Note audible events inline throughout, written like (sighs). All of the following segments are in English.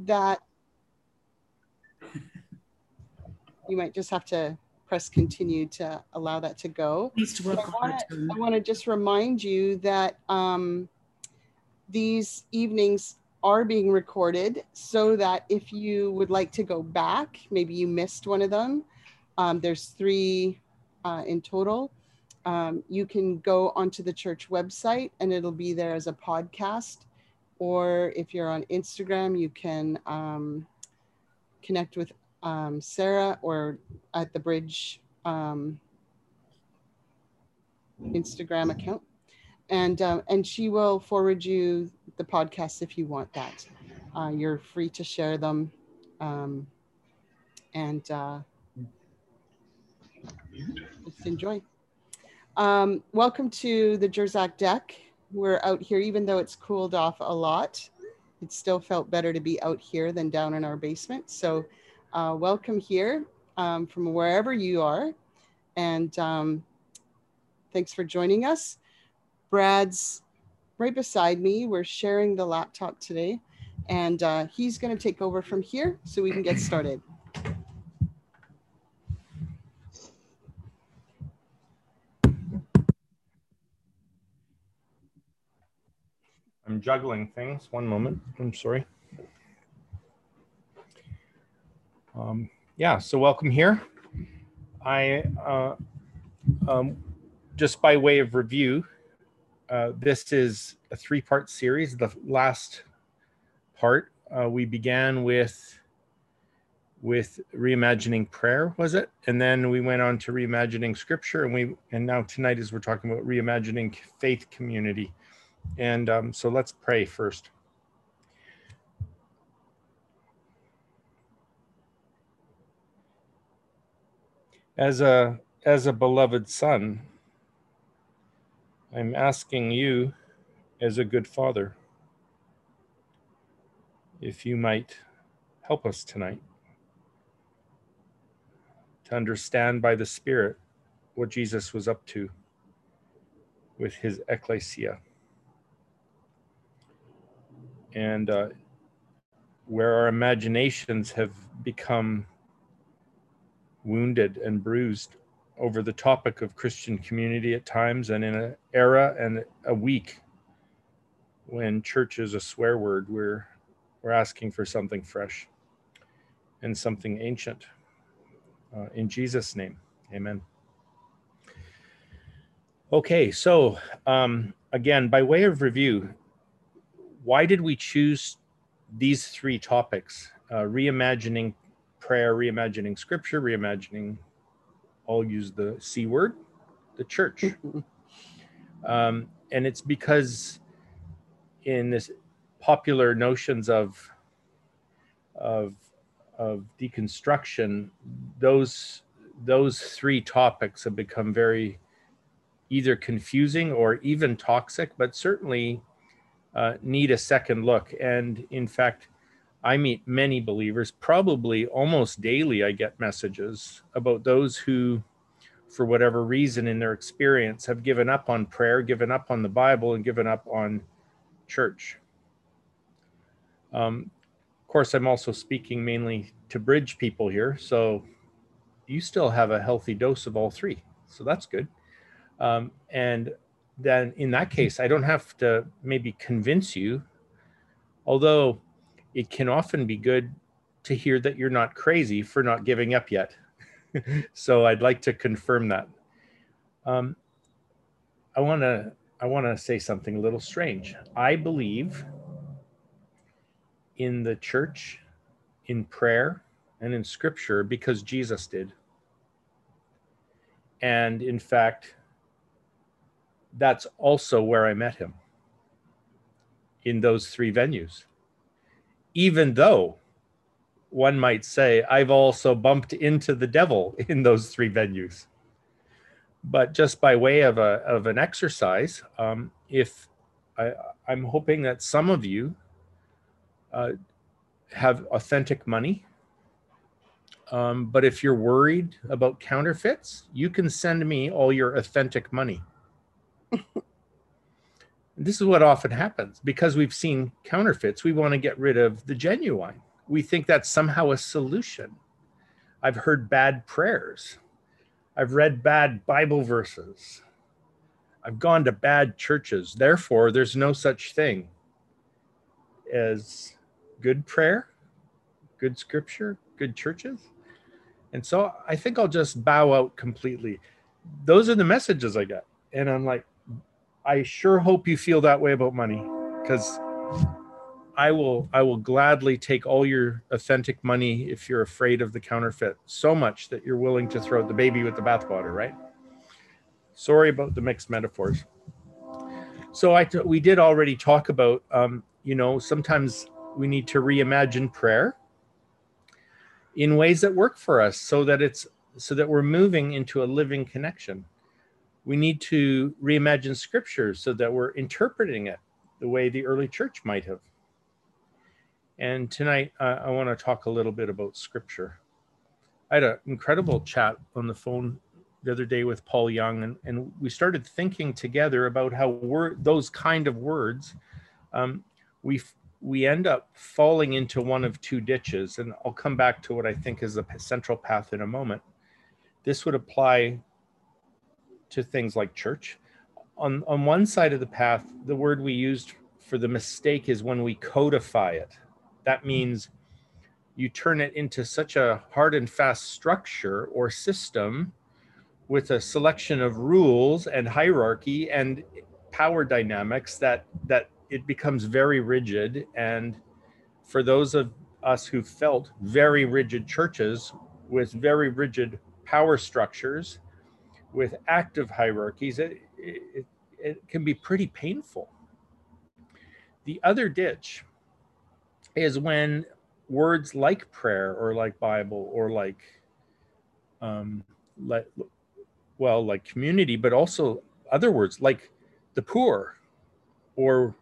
that you might just have to press continue to allow that to go. To I want to just remind you that um, these evenings are being recorded so that if you would like to go back, maybe you missed one of them, um, there's three uh, in total. Um, you can go onto the church website and it'll be there as a podcast. Or if you're on Instagram, you can um, connect with um, Sarah or at the Bridge um, Instagram account. And, uh, and she will forward you the podcast if you want that. Uh, you're free to share them. Um, and uh, just enjoy. Um, welcome to the Jersak deck. We're out here, even though it's cooled off a lot, it still felt better to be out here than down in our basement. So uh, welcome here um, from wherever you are. And um, thanks for joining us. Brad's right beside me. We're sharing the laptop today. And uh, he's going to take over from here so we can get started. Juggling things. One moment. I'm sorry. Um, yeah, so welcome here. I, uh, um, just by way of review, uh, this is a three part series. The last part, uh, we began with with reimagining prayer was it and then we went on to reimagining scripture and we and now tonight is we're talking about reimagining faith community and um, so let's pray first. As a as a beloved son, I'm asking you as a good father if you might help us tonight to understand by the Spirit what Jesus was up to with his ecclesia and uh, where our imaginations have become wounded and bruised over the topic of Christian community at times, and in an era and a week when church is a swear word, we're we're asking for something fresh and something ancient. Uh, in Jesus' name, Amen. Okay, so um, again, by way of review, why did we choose these three topics? Uh, reimagining prayer, reimagining scripture, reimagining, I'll use the C word, the church. (laughs) um, and it's because in this popular notions of, of, of deconstruction, those, those three topics have become very either confusing or even toxic, but certainly uh, need a second look. And in fact, I meet many believers, probably almost daily, I get messages about those who, for whatever reason in their experience, have given up on prayer, given up on the Bible, and given up on church. Um, of course, I'm also speaking mainly to bridge people here. So you still have a healthy dose of all three. So that's good. Um, and then in that case, I don't have to maybe convince you, although it can often be good to hear that you're not crazy for not giving up yet. (laughs) so I'd like to confirm that. Um, I want to I want to say something a little strange. I believe in the church, in prayer, and in scripture because Jesus did. And in fact, that's also where I met him in those three venues. Even though one might say, I've also bumped into the devil (laughs) in those three venues. But just by way of, a, of an exercise, um, if I, I'm hoping that some of you uh, have authentic money, um, but if you're worried about counterfeits, you can send me all your authentic money (laughs) this is what often happens because we've seen counterfeits, we want to get rid of the genuine. We think that's somehow a solution. I've heard bad prayers. I've read bad Bible verses. I've gone to bad churches. Therefore, there's no such thing as good prayer, good scripture, good churches. And so I think I'll just bow out completely. Those are the messages I get. And I'm like, I sure hope you feel that way about money because I will I will gladly take all your authentic money if you're afraid of the counterfeit so much that you're willing to throw the baby with the bathwater, right? Sorry about the mixed metaphors. So I we did already talk about um, you know sometimes we need to reimagine prayer in ways that work for us so that it's so that we're moving into a living connection we need to reimagine scripture so that we're interpreting it the way the early church might have. And tonight, uh, I want to talk a little bit about scripture. I had an incredible chat on the phone the other day with Paul Young, and, and we started thinking together about how those kind of words, um, we we end up falling into one of two ditches. And I'll come back to what I think is the central path in a moment. This would apply to things like church. On, on one side of the path, the word we used for the mistake is when we codify it. That means you turn it into such a hard and fast structure or system with a selection of rules and hierarchy and power dynamics that that it becomes very rigid and for those of us who felt very rigid churches with very rigid power structures with active hierarchies, it, it, it can be pretty painful. The other ditch is when words like prayer or like Bible or like, um, like, well, like community, but also other words like the poor or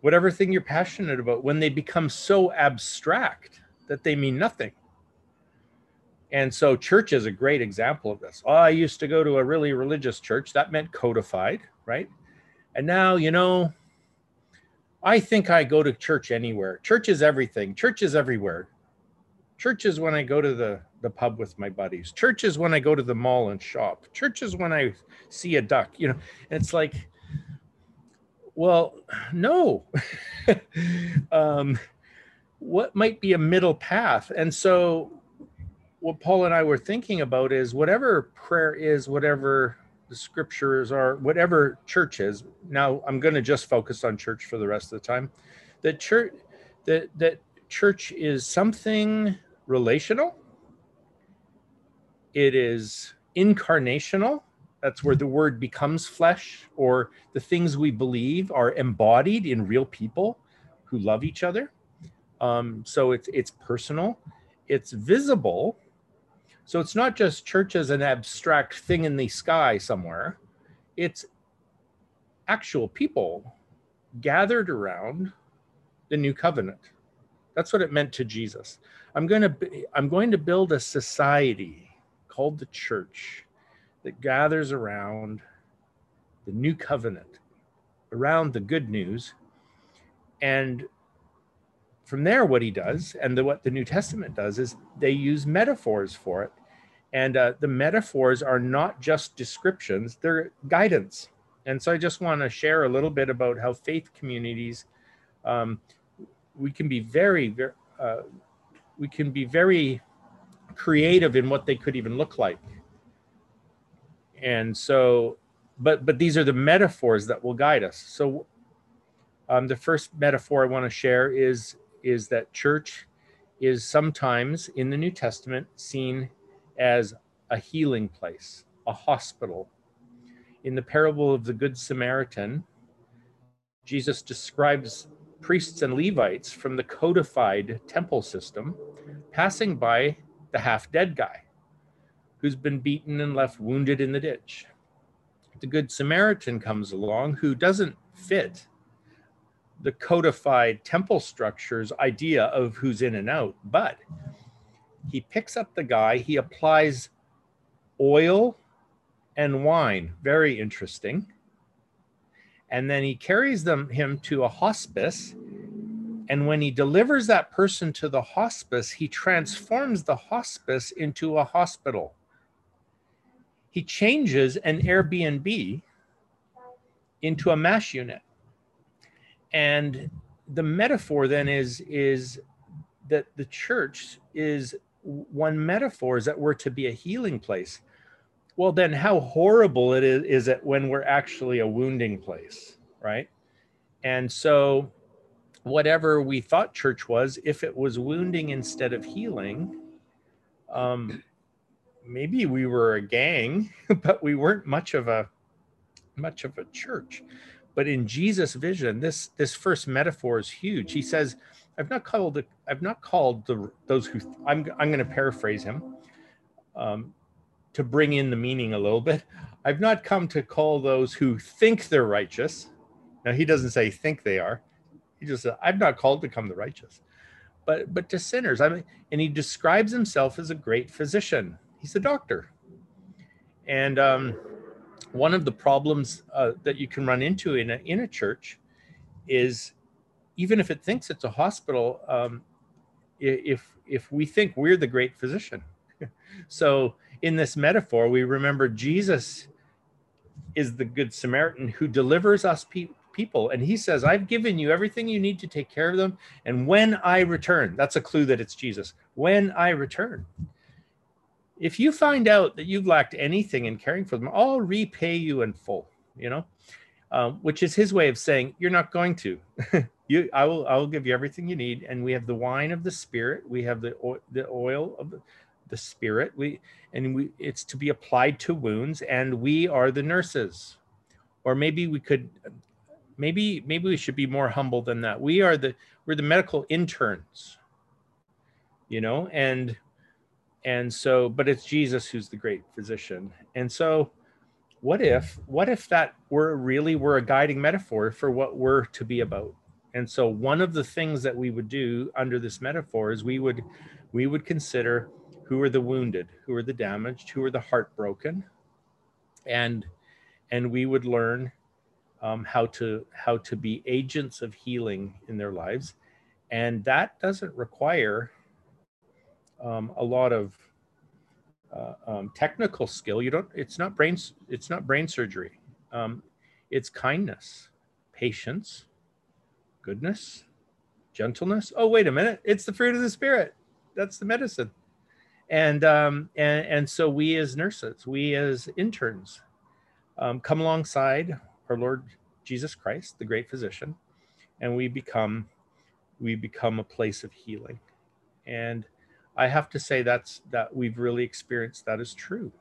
whatever thing you're passionate about, when they become so abstract that they mean nothing. And so church is a great example of this. Oh, I used to go to a really religious church. That meant codified, right? And now, you know, I think I go to church anywhere. Church is everything. Church is everywhere. Church is when I go to the, the pub with my buddies. Church is when I go to the mall and shop. Church is when I see a duck, you know. It's like, well, (sighs) no. (laughs) um, what might be a middle path? And so what Paul and I were thinking about is whatever prayer is, whatever the scriptures are, whatever church is. Now I'm going to just focus on church for the rest of the time. That church, that that church is something relational. It is incarnational. That's where the word becomes flesh, or the things we believe are embodied in real people who love each other. Um, so it's it's personal, it's visible, so it's not just church as an abstract thing in the sky somewhere, it's actual people gathered around the new covenant. That's what it meant to Jesus. I'm going to I'm going to build a society called the church that gathers around the new covenant, around the good news. And from there, what he does, and the, what the New Testament does, is they use metaphors for it and uh, the metaphors are not just descriptions, they're guidance. And so I just want to share a little bit about how faith communities, um, we can be very, very uh, we can be very creative in what they could even look like. And so, but but these are the metaphors that will guide us. So um, the first metaphor I want to share is is that church is sometimes in the New Testament seen as a healing place, a hospital. In the parable of the Good Samaritan, Jesus describes priests and Levites from the codified temple system passing by the half dead guy who's been beaten and left wounded in the ditch. The Good Samaritan comes along who doesn't fit the codified temple structure's idea of who's in and out, but he picks up the guy, he applies oil and wine. Very interesting. and then he carries them him to a hospice and when he delivers that person to the hospice he transforms the hospice into a hospital he changes an airbnb into a MASH unit and the metaphor then is is that the church is one metaphor is that we're to be a healing place. Well then how horrible it is is it when we're actually a wounding place right? And so whatever we thought church was if it was wounding instead of healing um maybe we were a gang (laughs) but we weren't much of a much of a church. But in jesus vision this this first metaphor is huge. He says i've not called the, i've not called the those who i'm i'm going to paraphrase him um, to bring in the meaning a little bit. I've not come to call those who think they're righteous. Now he doesn't say think they are. He just said i've not called to come the righteous. But but to sinners i mean and he describes himself as a great physician. He's a doctor. And um one of the problems uh, that you can run into in a, in a church is even if it thinks it's a hospital, um, if if we think we're the great physician. (laughs) so in this metaphor, we remember Jesus is the good Samaritan who delivers us pe- people, and he says, "I've given you everything you need to take care of them, and when I return, that's a clue that it's Jesus. When I return." if you find out that you've lacked anything in caring for them, I'll repay you in full, you know, um, which is his way of saying you're not going to. (laughs) you, I will, I will give you everything you need. And we have the wine of the spirit. We have the the oil of the spirit. We and we it's to be applied to wounds, and we are the nurses. Or maybe we could, maybe maybe we should be more humble than that. We are the we're the medical interns. You know, and and so but it's jesus who's the great physician and so what if what if that were really were a guiding metaphor for what we're to be about and so one of the things that we would do under this metaphor is we would we would consider who are the wounded who are the damaged who are the heartbroken and and we would learn um, how to how to be agents of healing in their lives and that doesn't require um, a lot of uh, um, technical skill. You don't. It's not brain. It's not brain surgery. Um, it's kindness, patience, goodness, gentleness. Oh, wait a minute! It's the fruit of the spirit. That's the medicine. And um, and and so we as nurses, we as interns, um, come alongside our Lord Jesus Christ, the great physician, and we become we become a place of healing. And I have to say that's that we've really experienced that is true.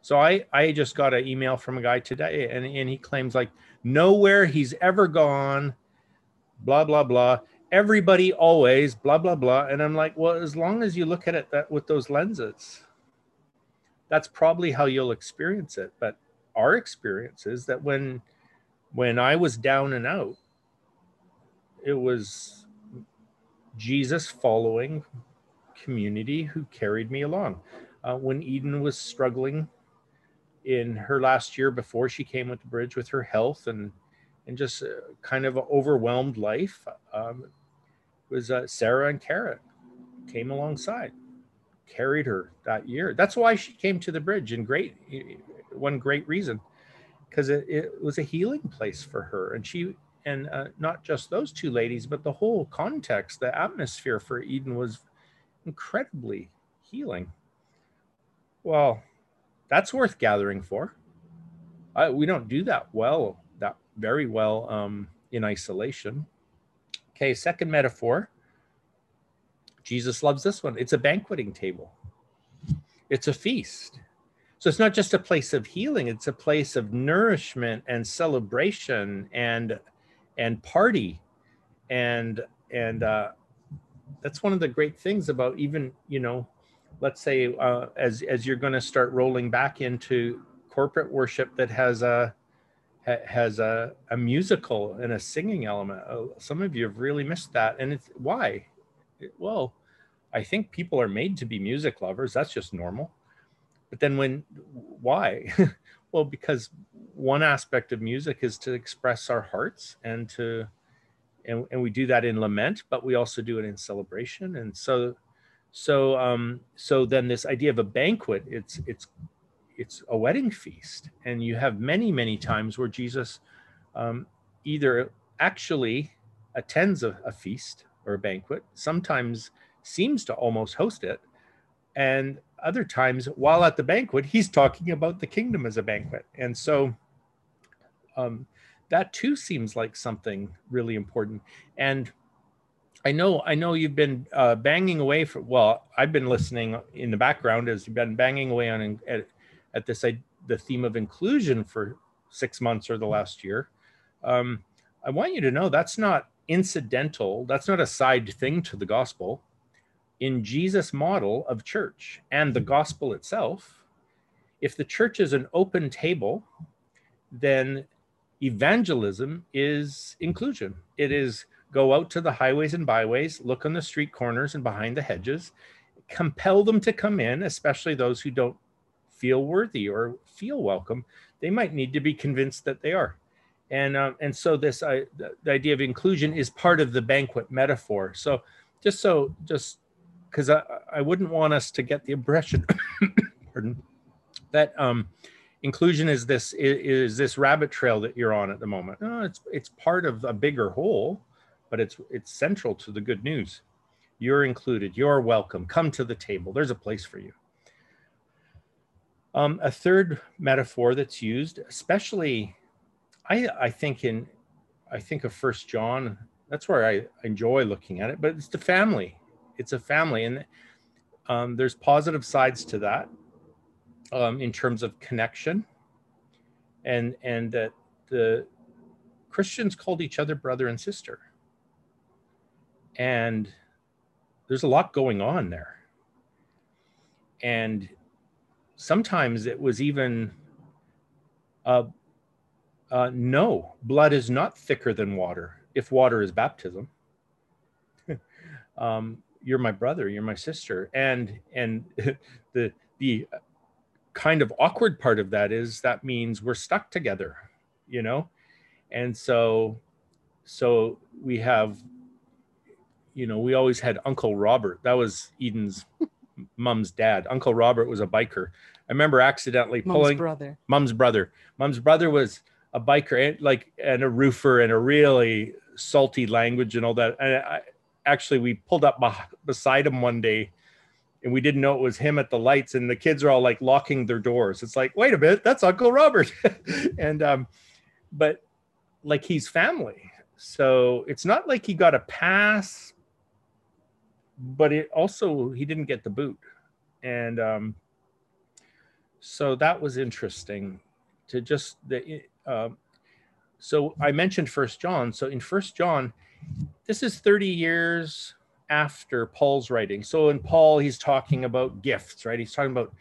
So I I just got an email from a guy today and, and he claims like nowhere he's ever gone, blah blah blah. Everybody always blah blah blah. And I'm like, well, as long as you look at it that with those lenses, that's probably how you'll experience it. But our experience is that when when I was down and out, it was Jesus following community who carried me along. Uh, when Eden was struggling in her last year before she came with the bridge with her health and and just uh, kind of overwhelmed life, um, was uh, Sarah and Kara came alongside, carried her that year. That's why she came to the bridge. And great, one great reason, because it, it was a healing place for her, and she and uh, not just those two ladies, but the whole context, the atmosphere for Eden was incredibly healing. Well, that's worth gathering for. I, we don't do that well, very well um, in isolation. Okay, second metaphor. Jesus loves this one. It's a banqueting table. It's a feast. So it's not just a place of healing, it's a place of nourishment and celebration and and party and and uh, that's one of the great things about even you know let's say uh, as as you're going to start rolling back into corporate worship that has a has a, a musical and a singing element. Uh, some of you have really missed that and it's why? It, well i think people are made to be music lovers. That's just normal. But then when why? (laughs) Well because one aspect of music is to express our hearts and to and, and we do that in lament but we also do it in celebration. And so so um so then this idea of a banquet it's it's it's a wedding feast. And you have many many times where jesus um, either actually attends a, a feast or a banquet sometimes seems to almost host it. And other times while at the banquet he's talking about the kingdom as a banquet. And so um, that too seems like something really important. And i know i know you've been uh, banging away for well i've been listening in the background as you've been banging away on at, at this the theme of inclusion for six months or the last year. Um, i want you to know that's not incidental. That's not a side thing to the gospel. In Jesus' model of church and the gospel itself, if the church is an open table, then evangelism is inclusion. It is go out to the highways and byways, look on the street corners and behind the hedges, compel them to come in, especially those who don't feel worthy or feel welcome. They might need to be convinced that they are. And, um, and so this uh, the idea of inclusion is part of the banquet metaphor. So just so just because I, I wouldn't want us to get the impression (coughs) pardon, that um, inclusion is this is, is, this rabbit trail that you're on at the moment. No, it's it's part of a bigger whole, but it's it's central to the good news. You're included. You're welcome. Come to the table. There's a place for you. Um, a third metaphor that's used, especially, I I think in I think of First John. That's where I enjoy looking at it, but it's the family it's a family, and um, there's positive sides to that um, in terms of connection, and and that the Christians called each other brother and sister, and there's a lot going on there, and sometimes it was even. Uh, uh, no, blood is not thicker than water if water is baptism. (laughs) um, you're my brother you're my sister and and (laughs) the the kind of awkward part of that is that means we're stuck together you know and so so we have you know we always had uncle robert that was eden's mom's dad. Uncle robert was a biker. I remember accidentally mom's pulling brother. Mom's brother. Mom's brother was a biker and like and a roofer and a really salty language and all that. And I, actually we pulled up beside him one day and we didn't know it was him at the lights and the kids are all like locking their doors. It's like wait a minute that's uncle robert. (laughs) And um but like he's family. So it's not like he got a pass but it also he didn't get the boot and um so that was interesting to just the uh, so i mentioned first john so in first john this is 30 years after Paul's writing. So in Paul, he's talking about gifts, right? He's talking about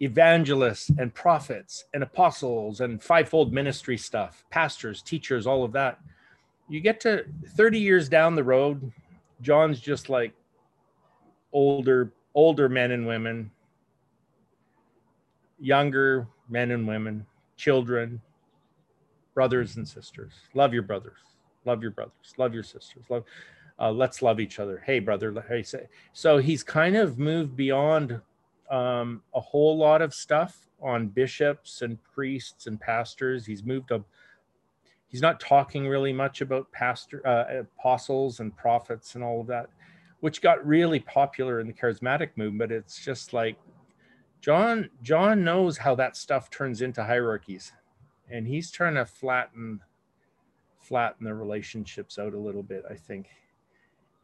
evangelists and prophets and apostles and fivefold ministry stuff, pastors, teachers, all of that. You get to 30 years down the road, John's just like older, older men and women, younger men and women, children, brothers and sisters. Love your brothers love your brothers, love your sisters, love. Uh, let's love each other. Hey, brother. Hey, say. So he's kind of moved beyond um, a whole lot of stuff on bishops and priests and pastors. He's moved up. He's not talking really much about pastor, uh, apostles and prophets and all of that, which got really popular in the charismatic movement. It's just like John. John knows how that stuff turns into hierarchies, and he's trying to flatten flatten the relationships out a little bit, I think.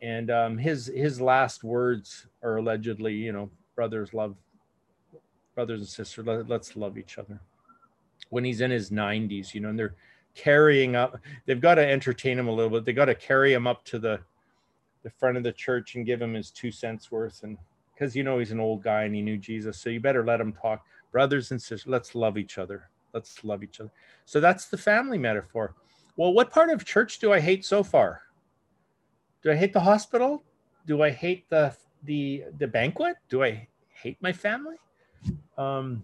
And um, his his last words are allegedly, you know, brothers love brothers and sisters. Let, let's love each other. When he's in his 90s, you know, and they're carrying up. They've got to entertain him a little bit. They got to carry him up to the the front of the church and give him his two cents worth, and because you know he's an old guy and he knew Jesus, so you better let him talk. Brothers and sisters, let's love each other. Let's love each other. So that's the family metaphor well, what part of church do I hate so far? Do I hate the hospital? Do I hate the the the banquet? Do I hate my family? Um,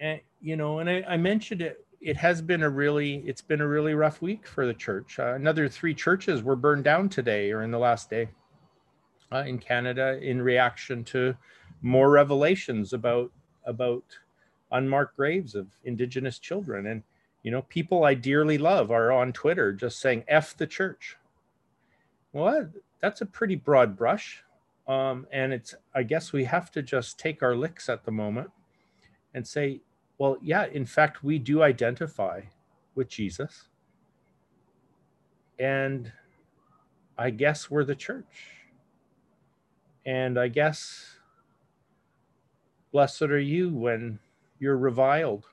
and you know, and I, I mentioned it it has been a really it's been a really rough week for the church. Uh, another three churches were burned down today or in the last day uh, in Canada in reaction to more revelations about about unmarked graves of indigenous children. And you know people i dearly love are on twitter just saying f the church. Well that's a pretty broad brush. Um, and it's i guess we have to just take our licks at the moment and say well yeah in fact we do identify with jesus. And i guess we're the church. And i guess blessed are you when you're reviled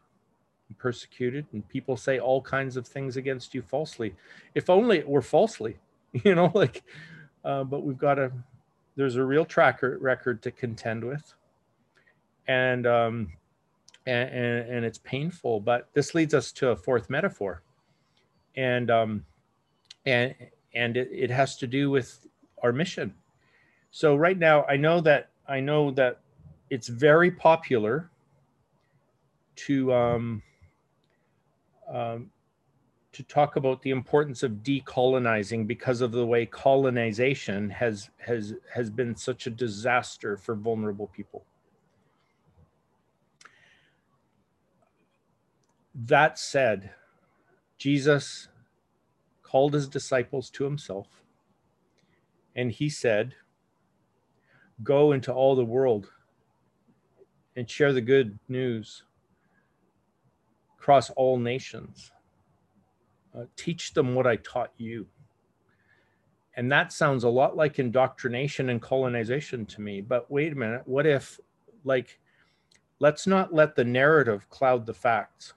and persecuted and people say all kinds of things against you falsely. If only it were falsely (laughs) you know like uh, but we've got a there's a real tracker record to contend with. And um and, and, and it's painful but this leads us to a fourth metaphor and um and and it, it has to do with our mission so right now i know that i know that it's very popular to um, um, to talk about the importance of decolonizing because of the way colonization has has has been such a disaster for vulnerable people. That said, Jesus called his disciples to himself and he said, Go into all the world and share the good news across all nations. Uh, teach them what I taught you. And that sounds a lot like indoctrination and colonization to me. But wait a minute, what if, like, let's not let the narrative cloud the facts.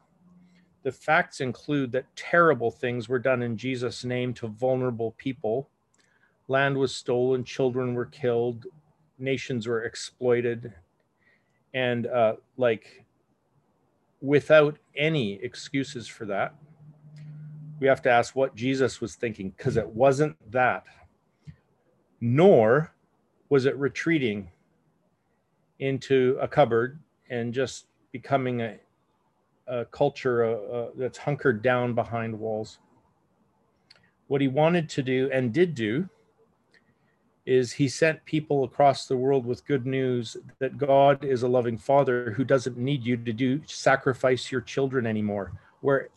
The facts include that terrible things were done in Jesus' name to vulnerable people. Land was stolen, children were killed, nations were exploited, and uh, like without any excuses for that. We have to ask what Jesus was thinking because it wasn't that, nor was it retreating into a cupboard and just becoming a, a culture uh, uh, that's hunkered down behind walls. What he wanted to do and did do is he sent people across the world with good news that God is a loving father who doesn't need you to do sacrifice your children anymore. Where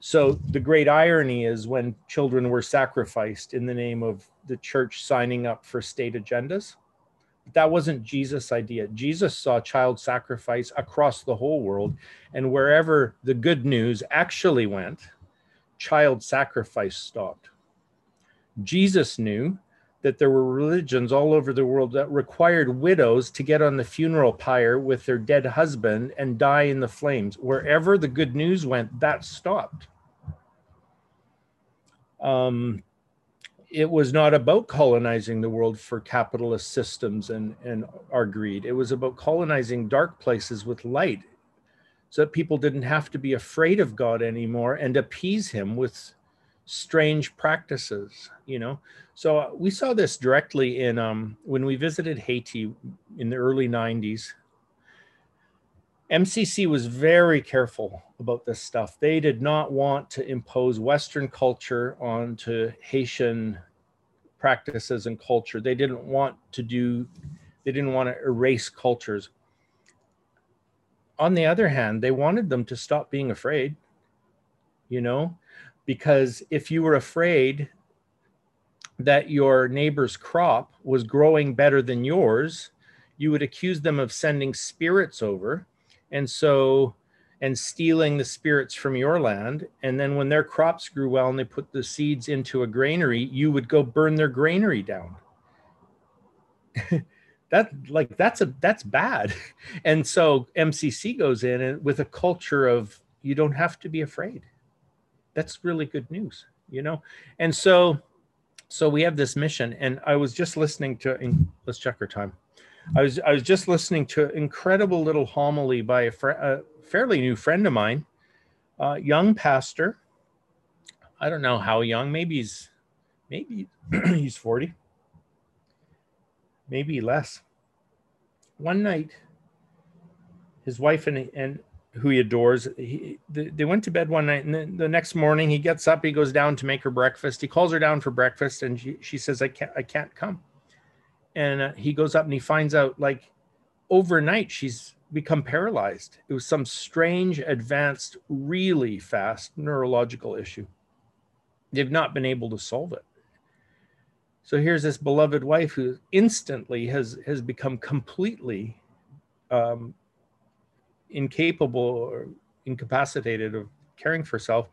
so the great irony is when children were sacrificed in the name of the church signing up for state agendas. That wasn't Jesus' idea. Jesus saw child sacrifice across the whole world, and wherever the good news actually went, child sacrifice stopped. Jesus knew that there were religions all over the world that required widows to get on the funeral pyre with their dead husband and die in the flames. Wherever the good news went, that stopped. Um, it was not about colonizing the world for capitalist systems and, and our greed. It was about colonizing dark places with light so that people didn't have to be afraid of God anymore and appease him with strange practices, you know? So uh, we saw this directly in um, when we visited Haiti in the early 90s. MCC was very careful about this stuff. They did not want to impose Western culture onto Haitian practices and culture. They didn't want to do, they didn't want to erase cultures. On the other hand, they wanted them to stop being afraid, you know, because if you were afraid that your neighbor's crop was growing better than yours, you would accuse them of sending spirits over. And so, and stealing the spirits from your land. And then when their crops grew well and they put the seeds into a granary, you would go burn their granary down. (laughs) that like that's a that's bad. (laughs) And so MCC goes in and with a culture of you don't have to be afraid. That's really good news, you know? And so so we have this mission and i was just listening to let's check our time i was i was just listening to an incredible little homily by a, fr- a fairly new friend of mine uh, young pastor i don't know how young maybe he's maybe (clears throat) he's 40 maybe less one night his wife and, and who he adores. He, they went to bed one night, and then the next morning he gets up. He goes down to make her breakfast. He calls her down for breakfast, and she, she says, "I can't, I can't come." And uh, he goes up and he finds out like overnight she's become paralyzed. It was some strange, advanced, really fast neurological issue. They've not been able to solve it. So here's this beloved wife who instantly has has become completely um, incapable or incapacitated of caring for herself.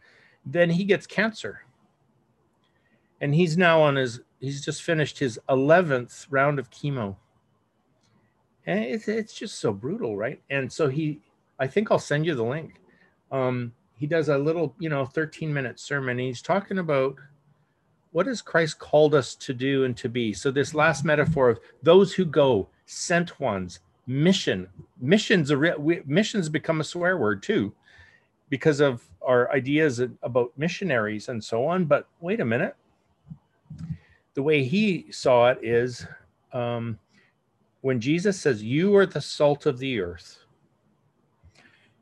Then he gets cancer, and he's now on his he's just finished his 11th round of chemo. And it's, it's just so brutal right? And so he i think i'll send you the link. Um, he does a little you know 13 minute sermon. He's talking about what has christ called us to do and to be. So this last metaphor of those who go sent ones mission missions are re- missions become a swear word too because of our ideas about missionaries and so on. But wait a minute the way he saw it is um, when Jesus says, You are the salt of the earth.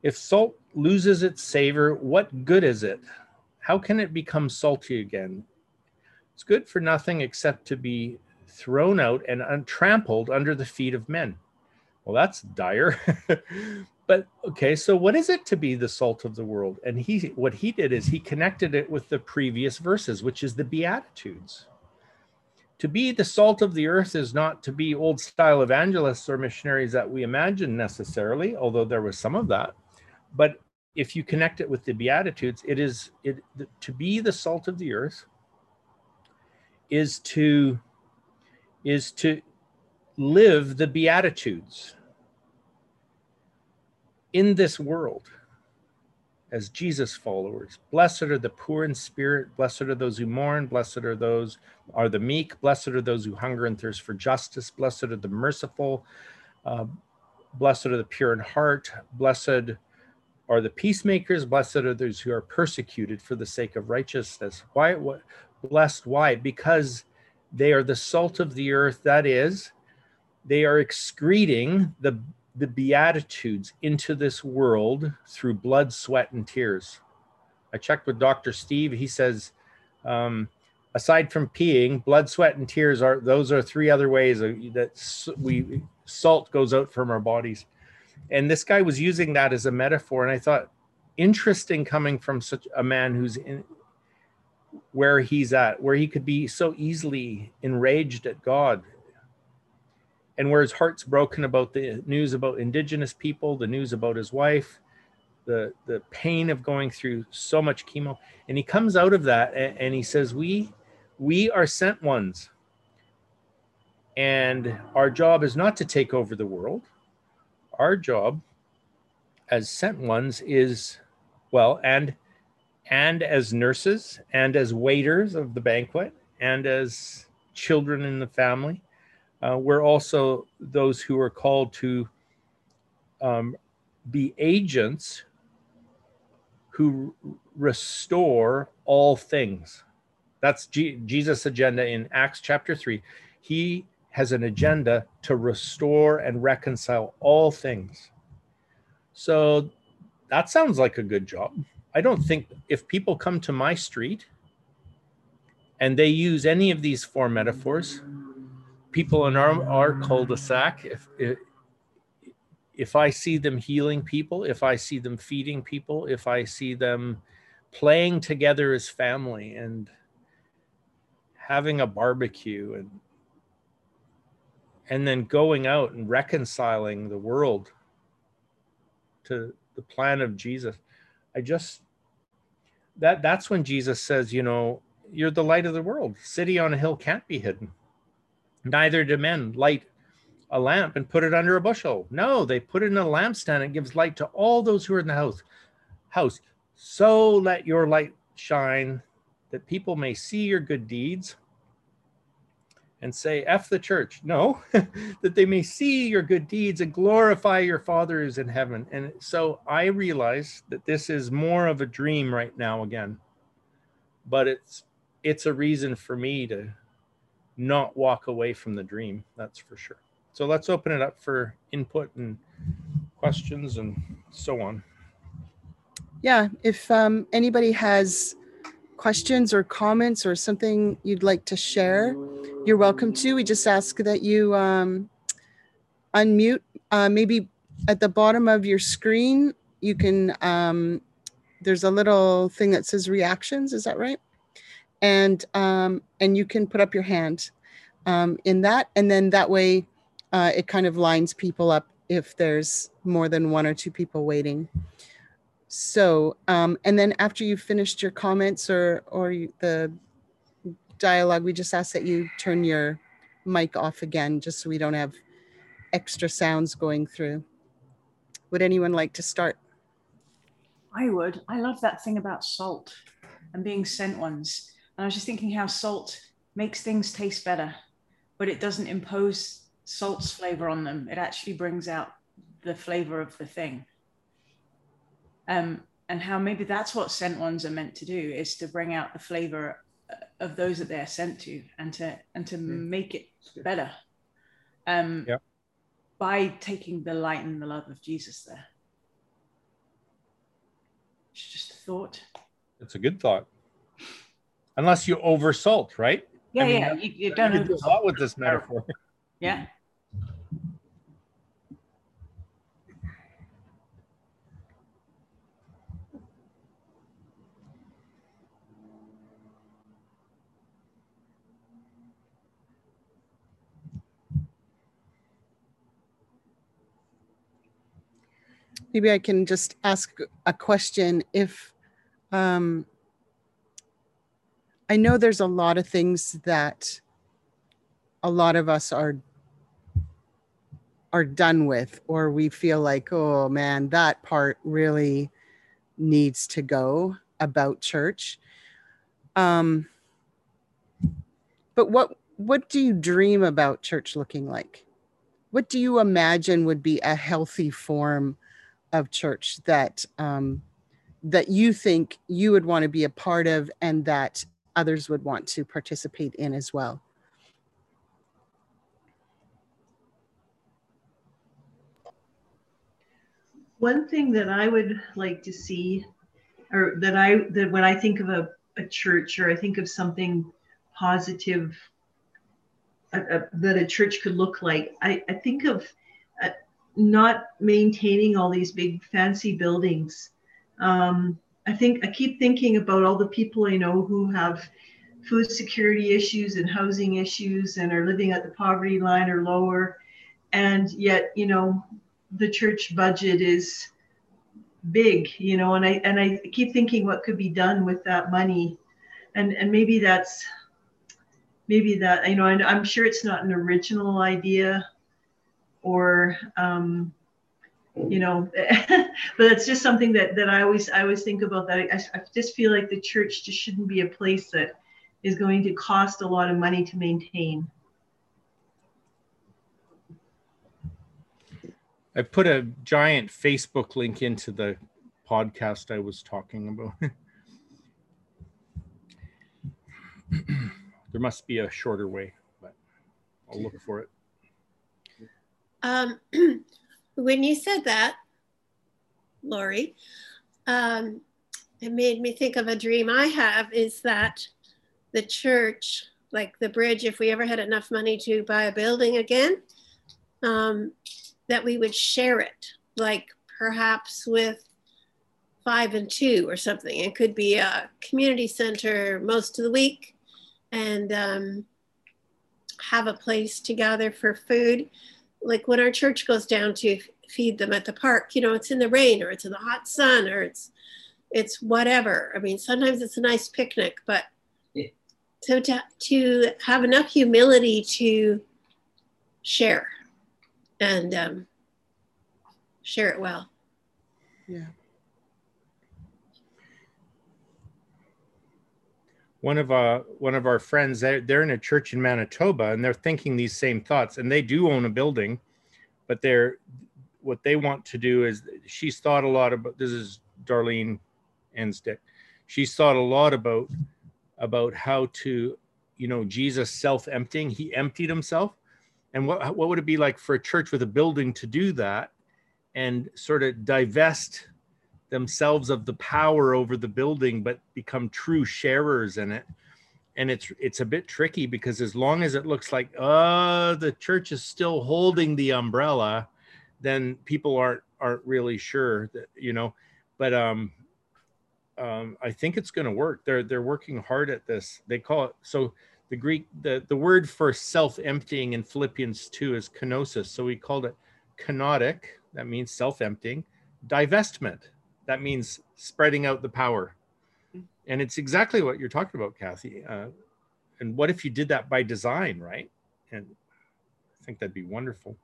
If salt loses its savor, what good is it? How can it become salty again? It's good for nothing except to be thrown out and untrampled under the feet of men. Well, that's dire. (laughs) but okay, so what is it to be the salt of the world? And he what he did is he connected it with the previous verses, which is the beatitudes to be the salt of the earth is not to be old style evangelists or missionaries that we imagine necessarily, although there was some of that. But if you connect it with the Beatitudes, it is it to be the salt of the earth is to is to live the Beatitudes in this world as Jesus followers. Blessed are the poor in spirit, blessed are those who mourn, blessed are those are the meek, blessed are those who hunger and thirst for justice, blessed are the merciful, uh, blessed are the pure in heart, blessed are the peacemakers, blessed are those who are persecuted for the sake of righteousness. Why what blessed why? Because they are the salt of the earth, that is, they are excreting the the Beatitudes into this world through blood, sweat, and tears. I checked with Dr. Steve. He says, um, aside from peeing, blood, sweat, and tears are those are three other ways that we salt goes out from our bodies. And this guy was using that as a metaphor, and I thought, interesting coming from such a man who's in where he's at, where he could be so easily enraged at God and where his heart's broken about the news about indigenous people, the news about his wife, the the pain of going through so much chemo, and he comes out of that and, and he says, "We we are sent ones, and our job is not to take over the world. Our job as sent ones is well, and and as nurses, and as waiters of the banquet, and as children in the fam." Uh, we're also those who are called to um, be agents who restore all things. That's G- Jesus' agenda in Acts chapter 3. He has an agenda to restore and reconcile all things. So that sounds like a good job. I don't think if people come to my street and they use any of these four metaphors, people in our, our cul-de-sac if, if if I see them healing people, if I see them feeding people, if I see them playing together as family and having a barbecue and and then going out and reconciling the world to the plan of Jesus. I just that that's when Jesus says, you know, you're the light of the world. City on a hill can't be hidden. Neither do men light a lamp and put it under a bushel. No, they put it in a lampstand and gives light to all those who are in the house. House. So let your light shine that people may see your good deeds and say, F the church. No, (laughs) that they may see your good deeds and glorify your Father who's in heaven. And so I realize that this is more of a dream right now again. But it's it's a reason for me to not walk away from the dream. That's for sure. So let's open it up for input and questions and so on. yeah, if um, anybody has questions or comments or something you'd like to share, you're welcome to. We just ask that you um, unmute. Uh, maybe at the bottom of your screen, you can, um, there's a little thing that says reactions. Is that right? And, um, and you can put up your hand um, in that. And then that way uh, it kind of lines people up if there's more than one or two people waiting. So, um, and then after you've finished your comments or, or you, the dialogue, we just ask that you turn your mic off again, just so we don't have extra sounds going through. Would anyone like to start? I would. I love that thing about salt and being sent ones. And I was just thinking how salt makes things taste better, but it doesn't impose salt's flavor on them. It actually brings out the flavor of the thing. Um, and how maybe that's what sent ones are meant to do is to bring out the flavor of those that they're sent to and to and to mm. make it better um yeah. by taking the light and the love of jesus there it's just a thought it's a good thought unless you oversalt, right? Yeah I mean, yeah you, you don't know a lot with this metaphor. Yeah. Maybe I can just ask a question. If um, I know there's a lot of things that a lot of us are are done with, or we feel like, oh man, that part really needs to go about church. Um, but what what do you dream about church looking like? What do you imagine would be a healthy form of church that um, that you think you would want to be a part of and that others would want to participate in as well one thing that i would like to see or that i that when i think of a, a church or i think of something positive that a church could look like i, I think of not maintaining all these big fancy buildings. Um, I think I keep thinking about all the people I know who have food security issues and housing issues and are living at the poverty line or lower. And yet, you know, the church budget is big, you know, and I and I keep thinking what could be done with that money. And and maybe that's maybe that, you know, and I'm sure it's not an original idea or um, you know (laughs) but it's just something that that i always i always think about that. I, I just feel like the church just shouldn't be a place that is going to cost a lot of money to maintain. I put a giant facebook link into the podcast i was talking about. (laughs) There must be a shorter way but i'll look for it. Um, (clears throat) when you said that, Lori, um, it made me think of a dream I have is that the church, like the bridge, if we ever had enough money to buy a building again, um, that we would share it, like perhaps with five and two or something. It could be a community center most of the week and um, have a place to gather for food like when our church goes down to feed them at the park, you know, it's in the rain or it's in the hot sun or it's it's whatever. I mean, sometimes it's a nice picnic, but yeah. so to to have enough humility to share and um, share it well. Yeah. One of uh one of our friends they're, they're in a church in manitoba and they're thinking these same thoughts and they do own a building but they're what they want to do is she's thought a lot about this is darlene enstick she's thought a lot about about how to you know jesus self-emptying. He emptied himself. And what what would it be like for a church with a building to do that and sort of divest themselves of the power over the building but become true sharers in it. And it's it's a bit tricky because as long as it looks like uh the church is still holding the umbrella then people aren't aren't really sure that you know but um um i think it's going to work. They're they're working hard at this. They call it so the greek the the word for self-emptying in philippians 2 is kenosis. So we called it kenotic. That means self-emptying. Divestment that means spreading out the power. And it's exactly what you're talking about kathy uh, and what if you did that by design right? And i think that'd be wonderful.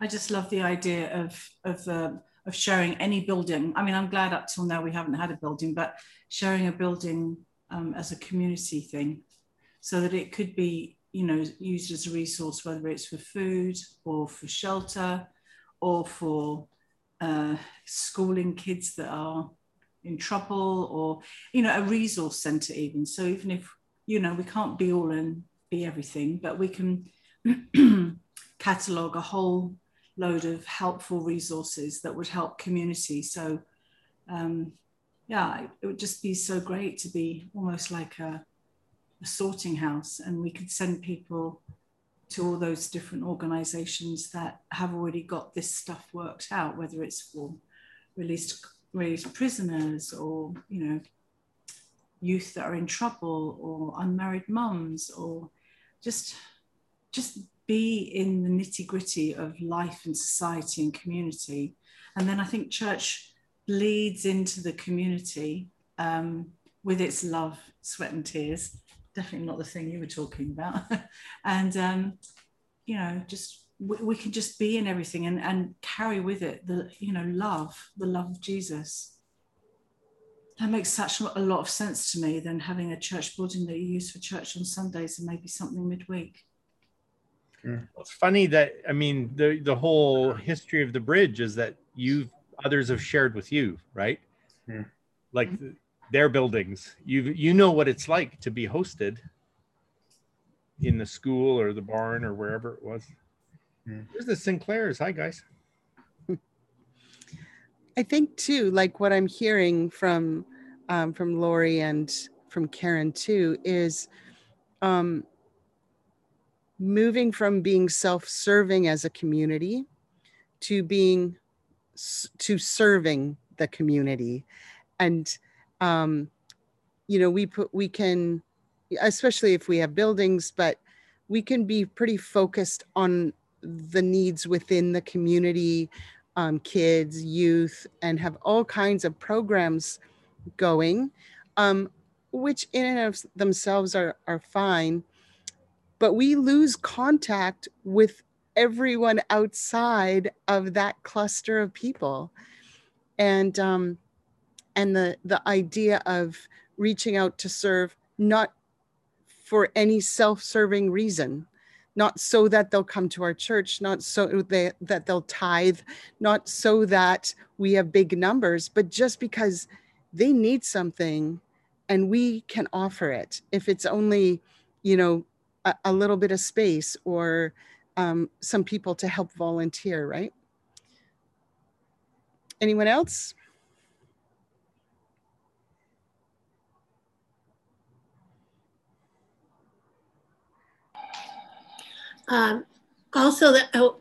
I just love the idea of of uh, of sharing any building. I mean, I'm glad up till now we haven't had a building, but sharing a building um, as a community thing, so that it could be you know used as a resource, whether it's for food or for shelter or for uh, schooling kids that are in trouble or you know a resource center even. So even if you know we can't be all and be everything but we can (clears throat) catalog a whole load of helpful resources that would help community. So um, yeah it would just be so great to be almost like a, a sorting house and we could send people to all those different organizations that have already got this stuff worked out, whether it's for released released prisoners or you know youth that are in trouble or unmarried mums or just just be in the nitty gritty of life and society and community. And then i think church bleeds into the community um, with its love sweat and tears definitely not the thing you were talking about. (laughs) and um, you know, just we, we, can just be in everything and and carry with it the you know love, the love of Jesus. That makes such a lot of sense to me than having a church building that you use for church on Sundays and maybe something midweek. It's funny that I mean the the whole history of the bridge is that you others have shared with you, right? Yeah. Like mm-hmm their buildings. You you know what it's like to be hosted in the school or the barn or wherever it was. Yeah. There's the Sinclairs. Hi guys. I think too, like what I'm hearing from um, from Lori and from Karen too, is um, moving from being self-serving as a community to being to serving the community and um, you know, we put we can, especially if we have buildings, but we can be pretty focused on the needs within the community, um, kids, youth, and have all kinds of programs going, um, which in and of themselves are are fine. But we lose contact with everyone outside of that cluster of people, and um, and the the idea of reaching out to serve not for any self-serving reason not so that they'll come to our church not so they, that they'll tithe not so that we have big numbers but just because they need something and we can offer it. If it's only you know a, a little bit of space or um, some people to help volunteer right? Anyone else Um, also, that oh,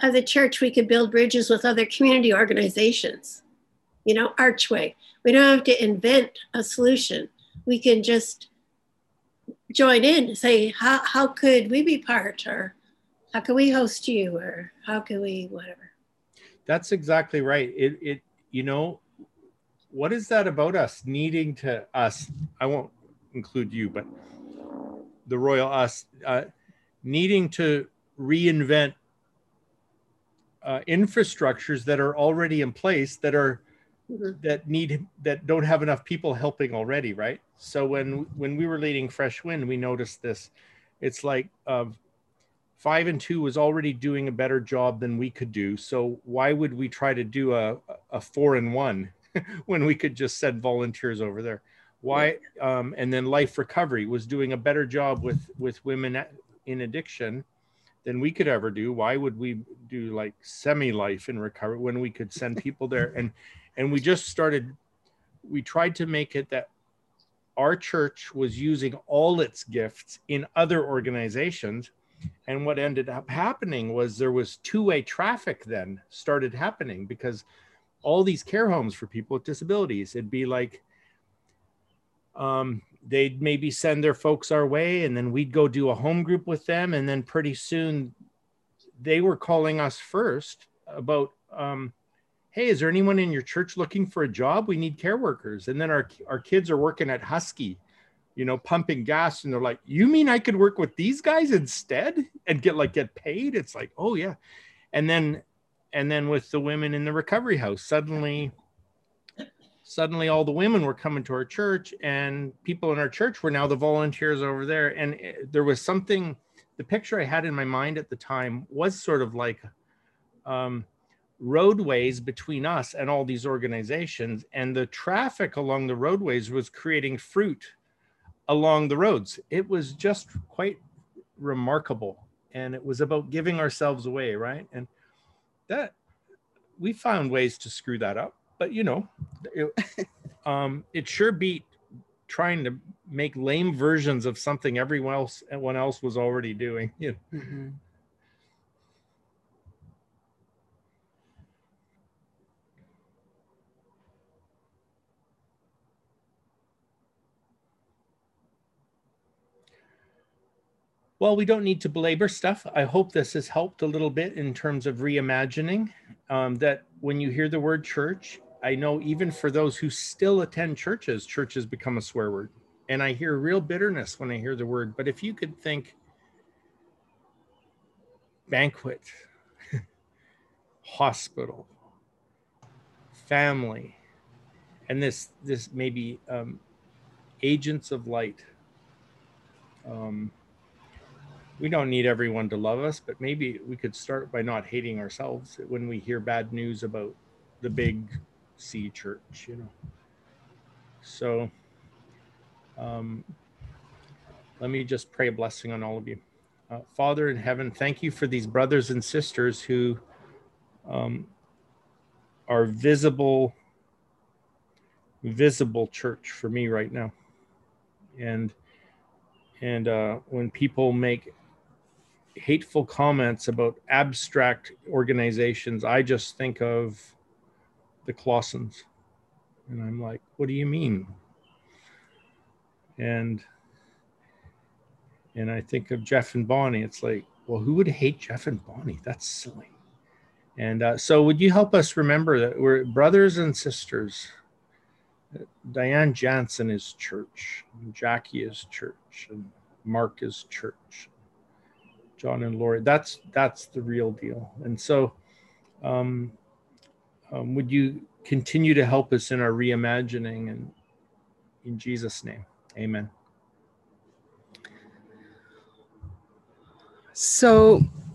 as a church, we could build bridges with other community organizations. You know, Archway. We don't have to invent a solution. We can just join in say, how, how could we be part or how can we host you or how can we whatever. That's exactly right. It, it you know, what is that about us needing to us? I won't include you, but the royal us uh, needing to reinvent uh, infrastructures that are already in place that are mm-hmm. that need that don't have enough people helping already right? So when when we were leading fresh wind we noticed this. It's like um, five and two was already doing a better job than we could do. So why would we try to do a, a four and one (laughs) when we could just send volunteers over there why um, and then life recovery was doing a better job with with women in addiction than we could ever do. Why would we do like semi-life in recovery when we could send (laughs) people there? And and we just started. We tried to make it that our church was using all its gifts in other organizations and what ended up happening was there was two-way traffic then started happening because all these care homes for people with disabilities it'd be like um, they'd maybe send their folks our way and then we'd go do a home group with them and then pretty soon they were calling us first about um, hey, is there anyone in your church looking for a job? We need care workers. And then our, our kids are working at Husky, you know, pumping gas. And they're like, you mean I could work with these guys instead and get like, get paid? It's like, oh yeah. And then, and then with the women in the recovery house, suddenly, suddenly all the women were coming to our church and people in our church were now the volunteers over there. And eh, there was something, the picture I had in my mind at the time was sort of like, um, roadways between us and all these organizations. And the traffic along the roadways was creating fruit along the roads. It was just quite remarkable. And it was about giving ourselves away right? And that we found ways to screw that up but you know it, um, it sure beat trying to make lame versions of something everyone else everyone else was already doing you know? mm-hmm. Well, we don't need to belabor stuff. I hope this has helped a little bit in terms of reimagining um, that when you hear the word church, I know even for those who still attend churches, churches become a swear word. And I hear real bitterness when I hear the word. But if you could think banquet, (laughs) hospital, family, and this this maybe um, agents of light. Um, we don't need everyone to love us, but maybe we could start by not hating ourselves when we hear bad news about the big C church, you know. So um, let me just pray a blessing on all of you. Uh, Father in heaven, thank you for these brothers and sisters who um, are visible, visible church for me right now. And and uh, when people make hateful comments about abstract organizations, I just think of the Clausens. And I'm like, what do you mean? And and I think of Jeff and Bonnie. It's like, well, who would hate Jeff and Bonnie? That's silly. And uh, so, would you help us remember that we're brothers and sisters? Diane Jansen is church, Jackie is church, and Mark is church, John and Lori. That's that's the real deal. And so, um, um, would you continue to help us in our reimagining and in Jesus' name, Amen. So